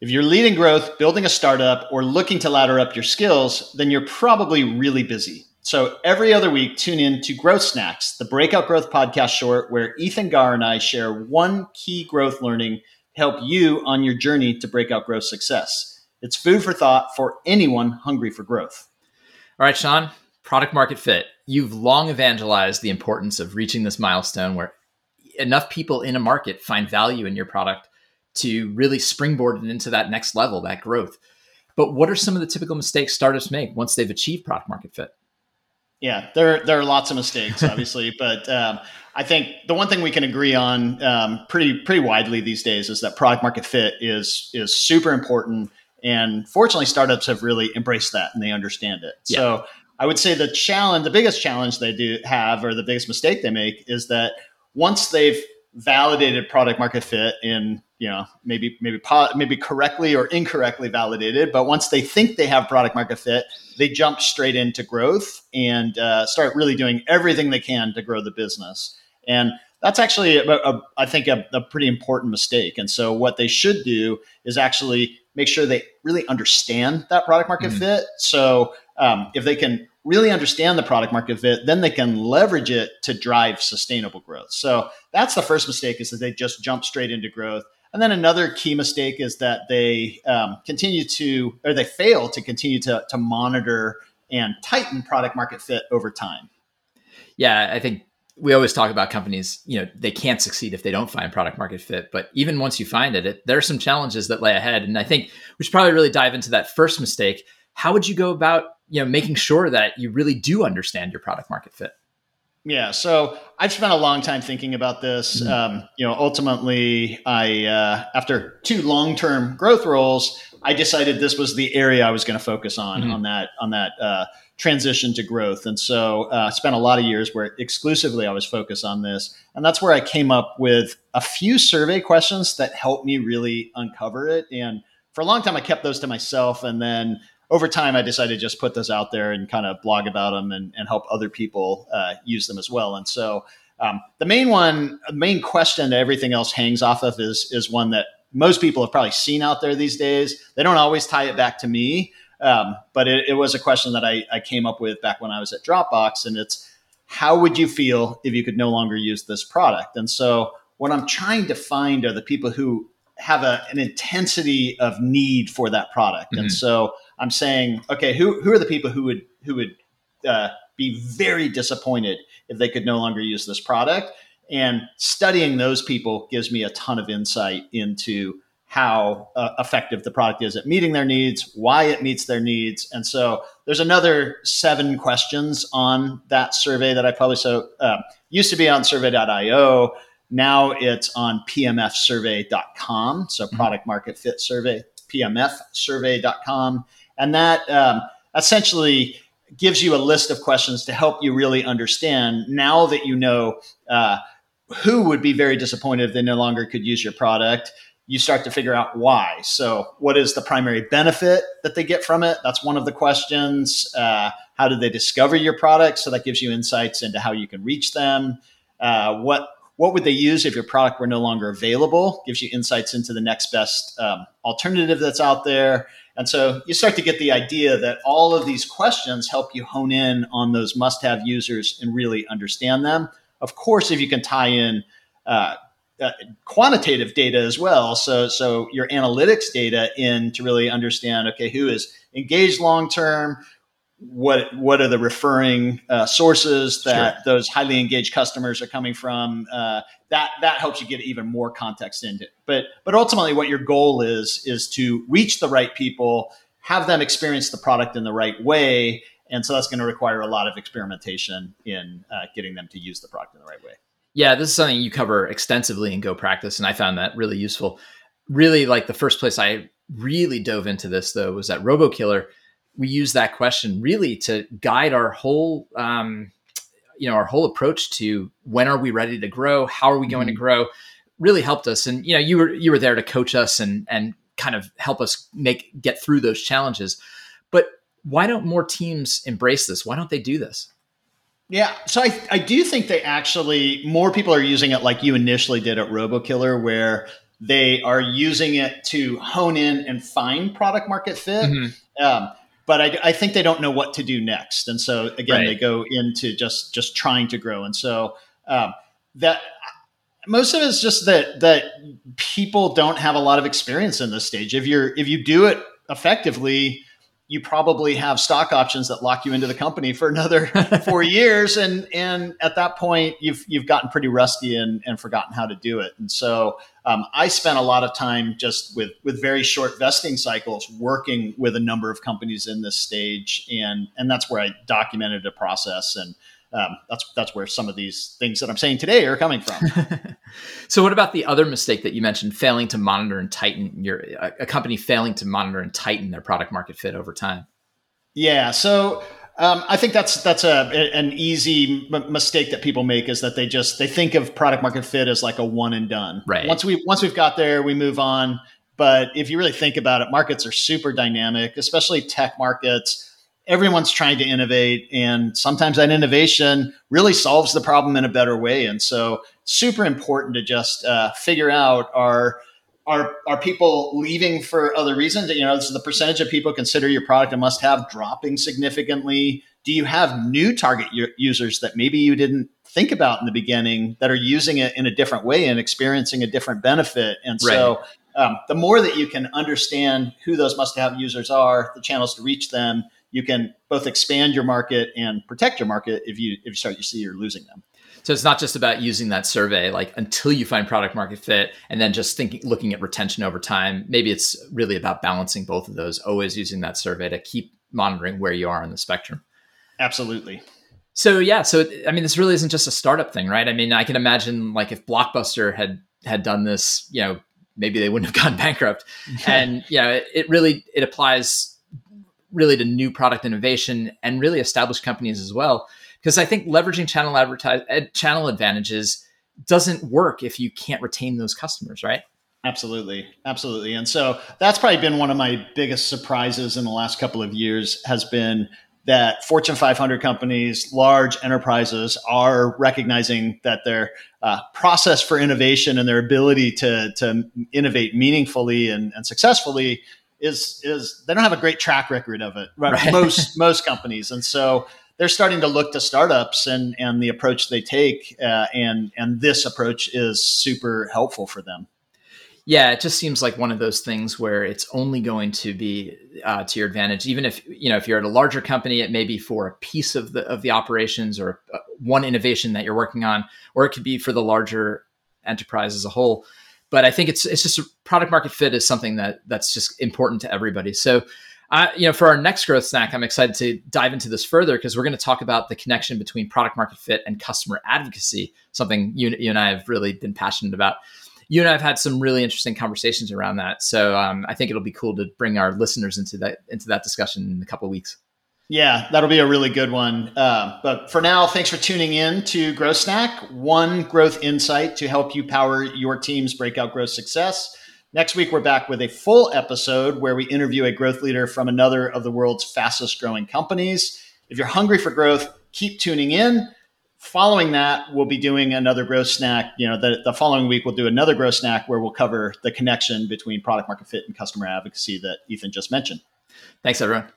If you're leading growth, building a startup, or looking to ladder up your skills, then you're probably really busy. So every other week, tune in to Growth Snacks, the Breakout Growth podcast short, where Ethan Garr and I share one key growth learning to help you on your journey to breakout growth success. It's food for thought for anyone hungry for growth. All right, Sean, product market fit. You've long evangelized the importance of reaching this milestone where enough people in a market find value in your product to really springboard it into that next level, that growth. But what are some of the typical mistakes startups make once they've achieved product market fit? Yeah, there there are lots of mistakes, obviously, but um, I think the one thing we can agree on um, pretty pretty widely these days is that product market fit is is super important, and fortunately, startups have really embraced that and they understand it. Yeah. So I would say the challenge, the biggest challenge they do have, or the biggest mistake they make, is that once they've validated product market fit in you know maybe maybe maybe correctly or incorrectly validated but once they think they have product market fit they jump straight into growth and uh, start really doing everything they can to grow the business and that's actually a, a, I think a, a pretty important mistake and so what they should do is actually make sure they really understand that product market mm-hmm. fit so um, if they can really understand the product market fit, then they can leverage it to drive sustainable growth. So that's the first mistake is that they just jump straight into growth. And then another key mistake is that they um, continue to, or they fail to continue to, to monitor and tighten product market fit over time. Yeah, I think we always talk about companies, you know, they can't succeed if they don't find product market fit. But even once you find it, it there are some challenges that lay ahead. And I think we should probably really dive into that first mistake. How would you go about you know making sure that you really do understand your product market fit yeah so i've spent a long time thinking about this mm-hmm. um, you know ultimately i uh, after two long-term growth roles i decided this was the area i was going to focus on mm-hmm. on that on that uh, transition to growth and so uh, i spent a lot of years where exclusively i was focused on this and that's where i came up with a few survey questions that helped me really uncover it and for a long time i kept those to myself and then over time, I decided to just put those out there and kind of blog about them and, and help other people uh, use them as well. And so um, the main one, the main question that everything else hangs off of is is one that most people have probably seen out there these days. They don't always tie it back to me, um, but it, it, was a question that I, I came up with back when I was at Dropbox, and it's how would you feel if you could no longer use this product? And so what I'm trying to find are the people who have a, an intensity of need for that product, mm-hmm. and so I'm saying, okay, who who are the people who would who would uh, be very disappointed if they could no longer use this product? And studying those people gives me a ton of insight into how uh, effective the product is at meeting their needs, why it meets their needs. And so there's another seven questions on that survey that I published. So uh, used to be on survey.io. Now it's on pmfsurvey.com. So mm-hmm. product market fit survey, pmfsurvey.com. And that um, essentially gives you a list of questions to help you really understand now that you know uh, who would be very disappointed if they no longer could use your product you start to figure out why. So what is the primary benefit that they get from it? That's one of the questions. Uh, how did they discover your product? So that gives you insights into how you can reach them. Uh, what what would they use if your product were no longer available? Gives you insights into the next best um, alternative that's out there and so you start to get the idea that all of these questions help you hone in on those must have users and really understand them. Of course, if you can tie in uh, uh, quantitative data as well, so, so your analytics data in to really understand, okay, who is engaged long term, what what are the referring uh, sources that sure. those highly engaged customers are coming from? Uh, that that helps you get even more context into it. But but ultimately what your goal is is to reach the right people have them experience the product in the right way and so that's going to require a lot of experimentation in uh, getting them to use the product in the right way. Yeah this is something you cover extensively in go practice and i found that really useful. Really like the first place i really dove into this though was at robokiller we use that question really to guide our whole um, you know our whole approach to when are we ready to grow? How are we going mm-hmm. to grow? Really helped us. And you know you were you were there to coach us and and kind of help us make get through those challenges. But why don't more teams embrace this? Why don't they do this? Yeah. So i, I do think they actually more people are using it like you initially did at robokiller where they are using it to hone in and find product market fit. Mm-hmm. Um, but I, I, think they don't know what to do next, and so again, right. they go into just just trying to grow. And so um, that most of it is just that that people don't have a lot of experience in this stage. If you're if you do it effectively, you probably have stock options that lock you into the company for another four years, and and at that point you've you've gotten pretty rusty and, and forgotten how to do it. And so um, I spent a lot of time just with with very short vesting cycles, working with a number of companies in this stage, and and that's where I documented a process and um, that's that's where some of these things that I'm saying today are coming from. so, what about the other mistake that you mentioned, failing to monitor and tighten your a company failing to monitor and tighten their product market fit over time? Yeah, so um, I think that's that's a an easy m- mistake that people make is that they just they think of product market fit as like a one and done. Right. Once we once we've got there, we move on. But if you really think about it, markets are super dynamic, especially tech markets everyone's trying to innovate and sometimes that innovation really solves the problem in a better way. And so super important to just uh, figure out are are are people leaving for other reasons? You know this is the percentage of people consider your product a must have dropping significantly. Do you have new target users that maybe you didn't think about in the beginning that are using it in a different way and experiencing a different benefit? And so right. um, the more that you can understand who those must have users are the channels to reach them you can both expand your market and protect your market if you if you start to see you're losing them. So it's not just about using that survey like until you find product market fit and then just thinking looking at retention over time. Maybe it's really about balancing both of those, always using that survey to keep monitoring where you are on the spectrum. Absolutely. So yeah, so I mean this really isn't just a startup thing, right? I mean, I can imagine like if Blockbuster had had done this, you know, maybe they wouldn't have gone bankrupt. and yeah, it, it really it applies really to new product innovation and really established companies as well. Because I think leveraging channel advertise channel advantages doesn't work if you can't retain those customers, right? Absolutely, absolutely. And so that's probably been one of my biggest surprises in the last couple of years has been that Fortune 500 companies, large enterprises, are recognizing that their uh, process for innovation and their ability to, to innovate meaningfully and, and successfully is is they don't have a great track record of it. Right? Most most companies, and so they're starting to look to startups and and the approach they take, uh, and and this approach is super helpful for them. Yeah, it just seems like one of those things where it's only going to be uh, to your advantage. Even if you know if you're at a larger company, it may be for a piece of the of the operations or uh, one innovation that you're working on, or it could be for the larger enterprise as a whole but I think it's it's just a product market fit is something that that's just important to everybody. So, uh, you know, for our next growth snack, I'm excited to dive into this further because we're going to talk about the connection between product market fit and customer advocacy, something you, you and I have really been passionate about. You and I have had some really interesting conversations around that, so um, I think it'll be cool to bring our listeners into that into that discussion in a couple weeks. Yeah, that'll be a really good one. Uh, but for now, thanks for tuning in to Growth Snack, one growth insight to help you power your team's breakout growth success. Next week, we're back with a full episode where we interview a growth leader from another of the world's fastest growing companies. If you're hungry for growth, keep tuning in. Following that, we'll be doing another growth snack. You know, the, the following week, we'll do another growth snack where we'll cover the connection between product market fit and customer advocacy that Ethan just mentioned. Thanks, everyone.